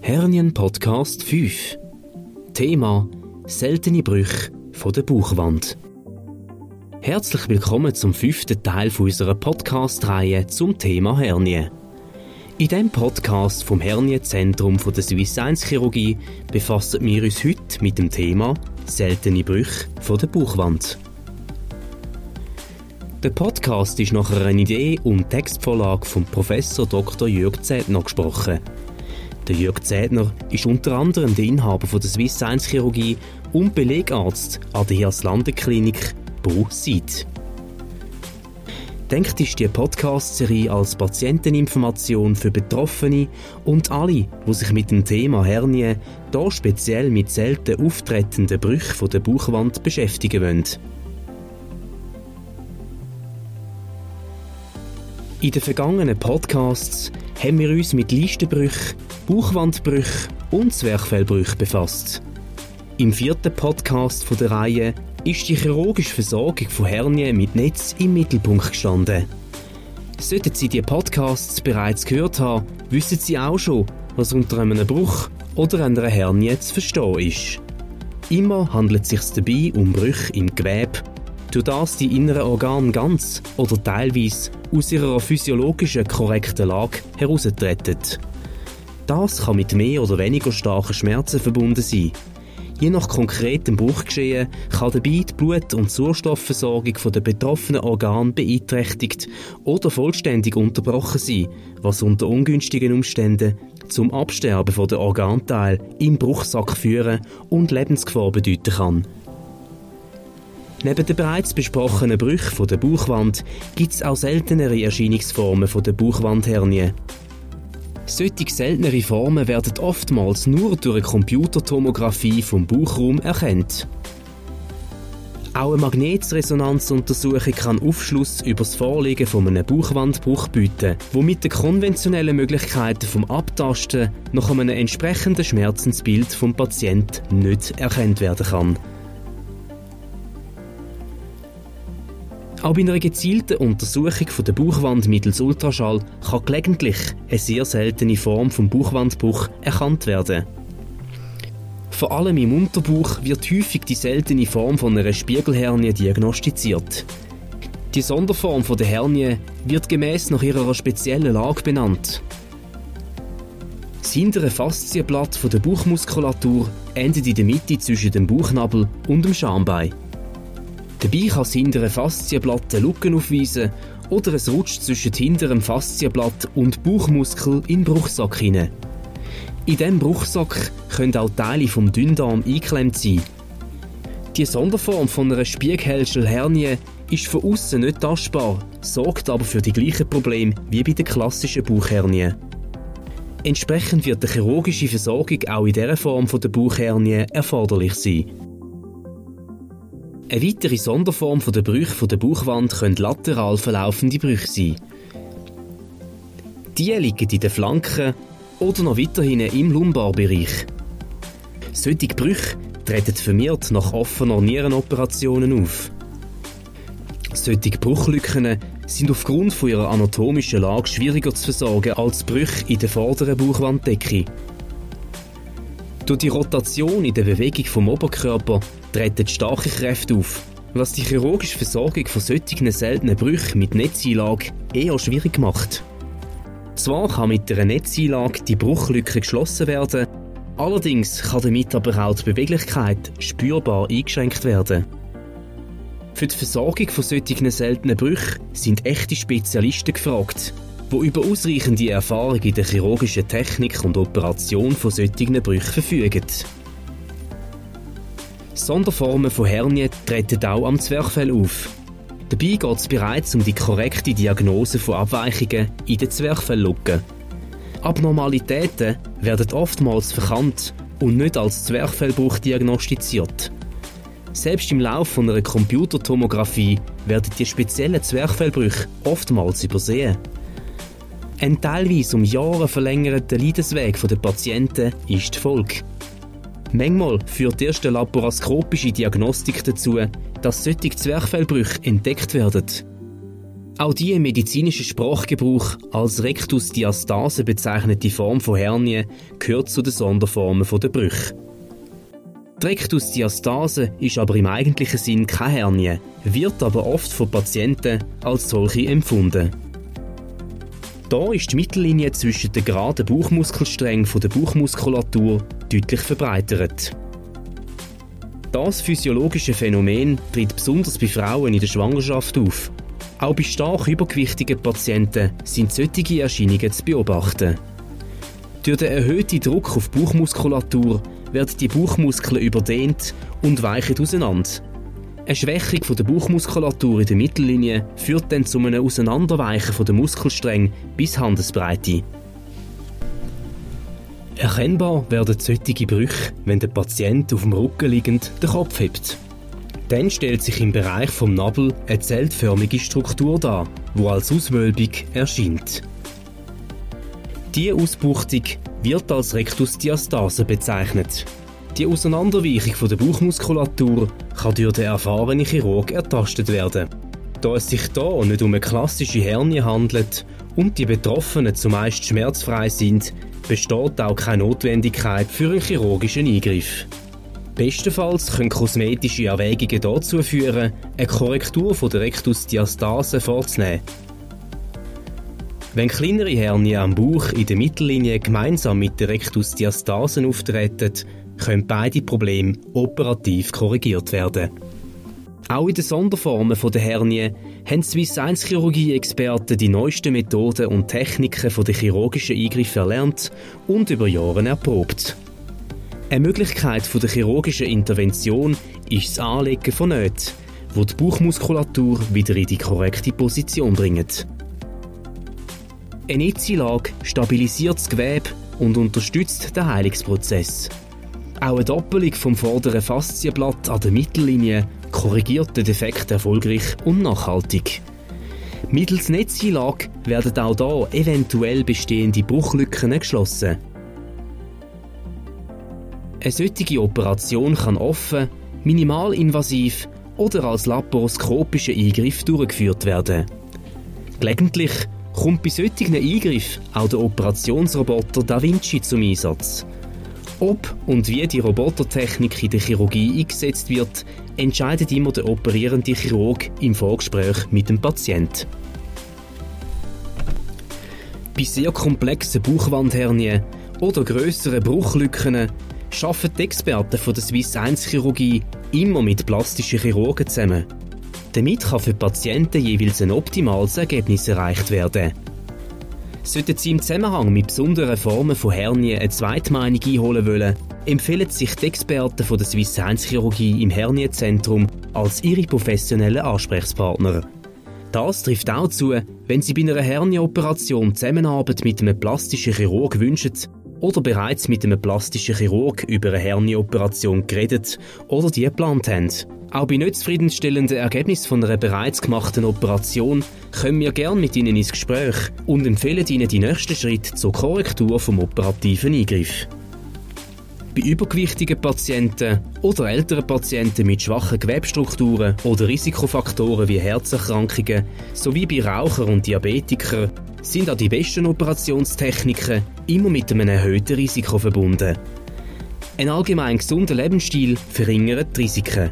Hernien Podcast 5 Thema Seltene Brüche von der Bauchwand Herzlich willkommen zum fünften Teil unserer Podcast-Reihe zum Thema Hernie. In diesem Podcast vom Hernienzentrum der Swiss Science Chirurgie befassen wir uns heute mit dem Thema Seltene Brüche von der Bauchwand. Der Podcast ist nach einer Idee und Textvorlage von Professor Dr. Jörg Zedner gesprochen. Der Jörg Zedner ist unter anderem der Inhaber von der Swiss Science Chirurgie und Belegarzt an der Hirslanden-Klinik Bo-Sid. Denkt ist die Podcast-Serie als Patienteninformation für Betroffene und alle, die sich mit dem Thema Hernie, da speziell mit selten auftretenden Brüchen der Bauchwand beschäftigen wollen. In den vergangenen Podcasts haben wir uns mit Leistenbrüchen, Bauchwandbrüchen und Zwerchfellbrüchen befasst. Im vierten Podcast von der Reihe ist die chirurgische Versorgung von Hernien mit Netz im Mittelpunkt gestanden. Sollten Sie die Podcasts bereits gehört haben, wissen Sie auch schon, was unter einem Bruch oder einer Hernie zu verstehen ist. Immer handelt es sich dabei um Brüche im Gewebe, durch das die inneren Organe ganz oder teilweise aus ihrer physiologischen korrekten Lage heraustreten. Das kann mit mehr oder weniger starken Schmerzen verbunden sein. Je nach konkretem Bruchgeschehen kann dabei die Blut- und Sauerstoffversorgung der betroffenen Organe beeinträchtigt oder vollständig unterbrochen sein, was unter ungünstigen Umständen zum Absterben der Organteile im Bruchsack führen und Lebensgefahr bedeuten kann. Neben den bereits besprochenen Brüchen der Bauchwand gibt es auch seltenere Erscheinungsformen der Bauchwandhernie. Solche seltenere Formen werden oftmals nur durch eine Computertomographie vom Bauchraum erkannt. Auch eine Magnetresonanzuntersuchung kann Aufschluss über das Vorliegen von einem Bauchwandbruch bieten, wo mit den konventionellen Möglichkeiten vom Abtasten nach einem entsprechenden Schmerzensbild vom Patienten nicht erkannt werden kann. Auch bei einer gezielten Untersuchung von der Bauchwand mittels Ultraschall kann gelegentlich eine sehr seltene Form vom Bauchwandbruch erkannt werden. Vor allem im Unterbauch wird häufig die seltene Form von einer Spiegelhernie diagnostiziert. Die Sonderform von der Hernie wird gemäß nach ihrer speziellen Lage benannt. Das hintere Faszienblatt von der Bauchmuskulatur endet in der Mitte zwischen dem Bauchnabel und dem Schambein. Dabei kann das hintere Faszienblatt eine Lücke aufweisen oder es rutscht zwischen hinterem Faszienblatt und Bauchmuskel in den Bruchsack hinein. In diesem Bruchsack können auch Teile vom Dünndarm eingeklemmt sein. Die Sonderform von einer Spiegelhälschel-Hernie ist von außen nicht tastbar, sorgt aber für die gleichen Probleme wie bei der klassischen Bauchhernie. Entsprechend wird eine chirurgische Versorgung auch in dieser Form der Bauchhernie erforderlich sein. Eine weitere Sonderform der Brüche der Bauchwand können lateral verlaufende Brüche sein. Die liegen in den Flanken oder noch weiterhin im Lumbarbereich. Solche Brüche treten vermehrt nach offener Nierenoperationen auf. Solche Bruchlücken sind aufgrund von ihrer anatomischen Lage schwieriger zu versorgen als Brüche in der vorderen Bauchwanddecke. Durch die Rotation in der Bewegung vom Oberkörper treten starke Kräfte auf, was die chirurgische Versorgung von solchen seltenen Brüchen mit Netzeinlage eher schwierig macht. Zwar kann mit einer Netzeinlage die Bruchlücke geschlossen werden, allerdings kann damit aber auch die Beweglichkeit spürbar eingeschränkt werden. Für die Versorgung von solchen seltenen Brüchen sind echte Spezialisten gefragt, die über ausreichende Erfahrung in der chirurgischen Technik und Operation von solchen Brüchen verfügen. Sonderformen von Hernie treten auch am Zwerchfell auf. Dabei geht es bereits um die korrekte Diagnose von Abweichungen in den Zwerchfelllücken. Abnormalitäten werden oftmals verkannt und nicht als Zwerchfellbruch diagnostiziert. Selbst im Laufe von einer Computertomographie werden die speziellen Zwerchfellbrüche oftmals übersehen. Ein teilweise um Jahre verlängerter Leidensweg der Patienten ist die Folge. Manchmal führt erst eine laparoskopische Diagnostik dazu, dass solche Zwerchfellbrüche entdeckt werden. Auch die im medizinischen Sprachgebrauch als Rectusdiastase bezeichnete Form von Hernie gehört zu den Sonderformen der Brüche. Die Rectusdiastase ist aber im eigentlichen Sinn keine Hernie, wird aber oft von Patienten als solche empfunden. Da ist die Mittellinie zwischen den geraden Bauchmuskelsträngen der Bauchmuskulatur deutlich verbreitert. Das physiologische Phänomen tritt besonders bei Frauen in der Schwangerschaft auf. Auch bei stark übergewichtigen Patienten sind solche Erscheinungen zu beobachten. Durch den erhöhten Druck auf die Bauchmuskulatur werden die Bauchmuskeln überdehnt und weichen auseinander. Eine Schwächung der Bauchmuskulatur in der Mittellinie führt dann zu einem Auseinanderweichen der Muskelstränge bis Handesbreite. Erkennbar werden solche Brüche, wenn der Patient auf dem Rücken liegend den Kopf hebt. Dann stellt sich im Bereich vom Nabel eine zeltförmige Struktur dar, wo als Auswölbung erscheint. Diese Ausbuchtung wird als Rektusdiastase bezeichnet. Die Auseinanderweichung der Bauchmuskulatur kann durch den erfahrenen Chirurg ertastet werden. Da es sich hier nicht um eine klassische Hernie handelt und die Betroffenen zumeist schmerzfrei sind, besteht auch keine Notwendigkeit für einen chirurgischen Eingriff. Bestenfalls können kosmetische Erwägungen dazu führen, eine Korrektur von der Rektusdiastase vorzunehmen. Wenn kleinere Hernien am Bauch in der Mittellinie gemeinsam mit der Rektusdiastase auftreten, können beide Probleme operativ korrigiert werden. Auch in den Sonderformen der Hernie haben Swiss 1 Chirurgie-Experten die neuesten Methoden und Techniken der chirurgischen Eingriffe erlernt und über Jahre erprobt. Eine Möglichkeit der chirurgischen Intervention ist das Anlegen von Nähten, wo die Bauchmuskulatur wieder in die korrekte Position bringt. Eine Netzeinlage stabilisiert das Gewebe und unterstützt den Heilungsprozess. Auch eine Doppelung vom vorderen Faszienblatt an der Mittellinie korrigiert den Defekt erfolgreich und nachhaltig. Mittels Netzeinlage werden auch hier eventuell bestehende Bruchlücken geschlossen. Eine solche Operation kann offen, minimalinvasiv oder als laparoskopischer Eingriff durchgeführt werden. Gelegentlich kommt bei solchen Eingriffen auch der Operationsroboter Da Vinci zum Einsatz. Ob und wie die Robotertechnik in der Chirurgie eingesetzt wird, entscheidet immer der operierende Chirurg im Vorgespräch mit dem Patienten. Bei sehr komplexen Bauchwandhernien oder grösseren Bruchlücken arbeiten die Experten von der Swiss 1 Chirurgie immer mit plastischen Chirurgen zusammen. Damit kann für die Patienten jeweils ein optimales Ergebnis erreicht werden. Sollten Sie im Zusammenhang mit besonderen Formen von Hernien eine Zweitmeinung einholen wollen, empfehlen sich die Experten von der Swiss Science Chirurgie im Hernienzentrum als Ihre professionellen Ansprechpartner. Das trifft auch zu, wenn Sie bei einer Hernieoperation Zusammenarbeit mit einem plastischen Chirurg wünschen oder bereits mit einem plastischen Chirurg über eine Hernieoperation geredet oder die geplant haben. Auch bei nicht zufriedenstellenden Ergebnissen von einer bereits gemachten Operation kommen wir gerne mit Ihnen ins Gespräch und empfehlen Ihnen die nächsten Schritte zur Korrektur vom operativen Eingriff. Bei übergewichtigen Patienten oder älteren Patienten mit schwachen Gewebstrukturen oder Risikofaktoren wie Herzerkrankungen sowie bei Rauchern und Diabetikern sind auch die besten Operationstechniken immer mit einem erhöhten Risiko verbunden. Ein allgemein gesunder Lebensstil verringert die Risiken.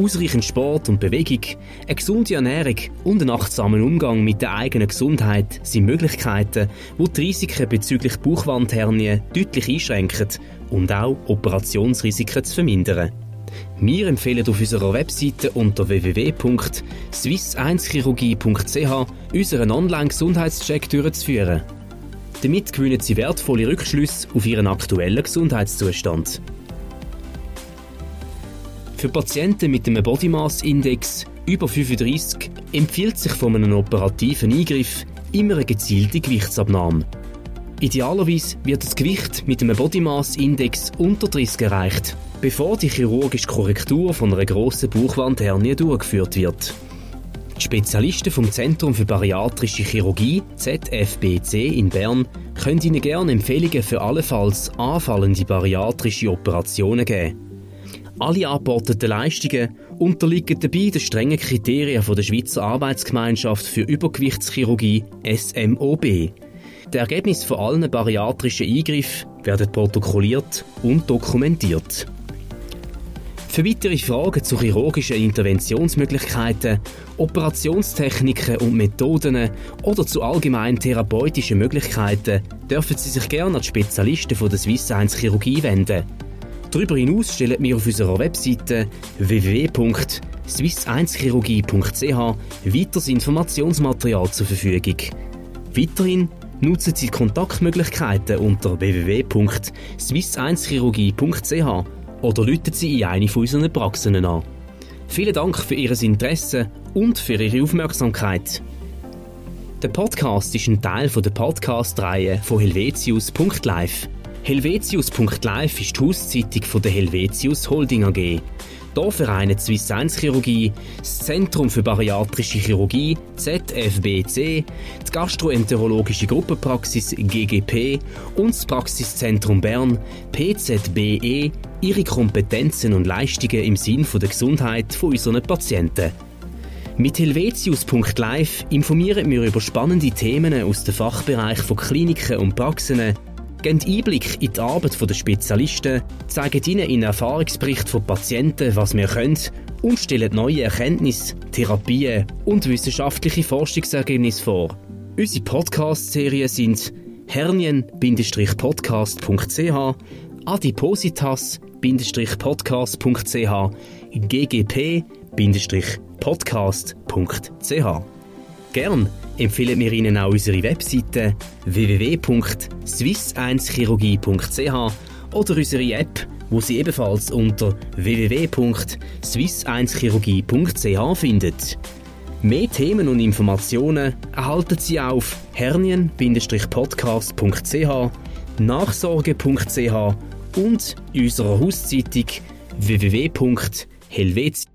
Ausreichend Sport und Bewegung, eine gesunde Ernährung und ein achtsamer Umgang mit der eigenen Gesundheit sind Möglichkeiten, die die Risiken bezüglich Bauchwandhernien deutlich einschränken und auch Operationsrisiken zu vermindern. Wir empfehlen auf unserer Webseite unter www.swiss1chirurgie.ch unseren Online-Gesundheitscheck durchzuführen. Damit gewinnen Sie wertvolle Rückschlüsse auf Ihren aktuellen Gesundheitszustand. Für Patienten mit einem Body Mass Index über 35 empfiehlt sich von einem operativen Eingriff immer eine gezielte Gewichtsabnahme. Idealerweise wird das Gewicht mit einem Body Mass Index unter 30 erreicht, bevor die chirurgische Korrektur von einer grossen Bauchwandhernie durchgeführt wird. Spezialisten vom Zentrum für Bariatrische Chirurgie ZFBC in Bern können Ihnen gerne Empfehlungen für allenfalls anfallende bariatrische Operationen geben. Alle angebotenen Leistungen unterliegen dabei den strengen Kriterien der Schweizer Arbeitsgemeinschaft für Übergewichtschirurgie SMOB. Die Ergebnisse von allen bariatrischen Eingriffen werden protokolliert und dokumentiert. Für weitere Fragen zu chirurgischen Interventionsmöglichkeiten, Operationstechniken und Methoden oder zu allgemeinen therapeutischen Möglichkeiten dürfen Sie sich gerne an die Spezialisten von der Swiss Science Chirurgie wenden. Darüber hinaus stellen wir auf unserer Webseite www.swiss1chirurgie.ch weiteres Informationsmaterial zur Verfügung. Weiterhin nutzen Sie Kontaktmöglichkeiten unter www.swiss1chirurgie.ch oder rufen Sie in eine von unseren Praxen an. Vielen Dank für Ihr Interesse und für Ihre Aufmerksamkeit. Der Podcast ist ein Teil der Podcast-Reihe von Helvetius.live. Helvetius.live ist die Hauszeitung der Helvetius Holding AG. Hier vereinen die Swiss Science Chirurgie, das Zentrum für Bariatrische Chirurgie ZFBC, die Gastroenterologische Gruppenpraxis GGP und das Praxiszentrum Bern PZBE ihre Kompetenzen und Leistungen im Sinn der Gesundheit von unseren Patienten. Mit helvetius.live informieren wir über spannende Themen aus dem Fachbereich von Kliniken und Praxen geben Einblick in die Arbeit der Spezialisten, zeigen ihnen in Erfahrungsbericht von Patienten, was wir können und stellen neue Erkenntnisse, Therapien und wissenschaftliche Forschungsergebnisse vor. Unsere Podcast-Serien sind hernien-podcast.ch, adipositas-podcast.ch, ggp-podcast.ch. Gern empfehlen wir Ihnen auch unsere Webseite www.swiss1chirurgie.ch oder unsere App, wo Sie ebenfalls unter www.swiss1chirurgie.ch finden. Mehr Themen und Informationen erhalten Sie auf hernien-podcast.ch, nachsorge.ch und unserer Hauszeitung www.helvetia.ch.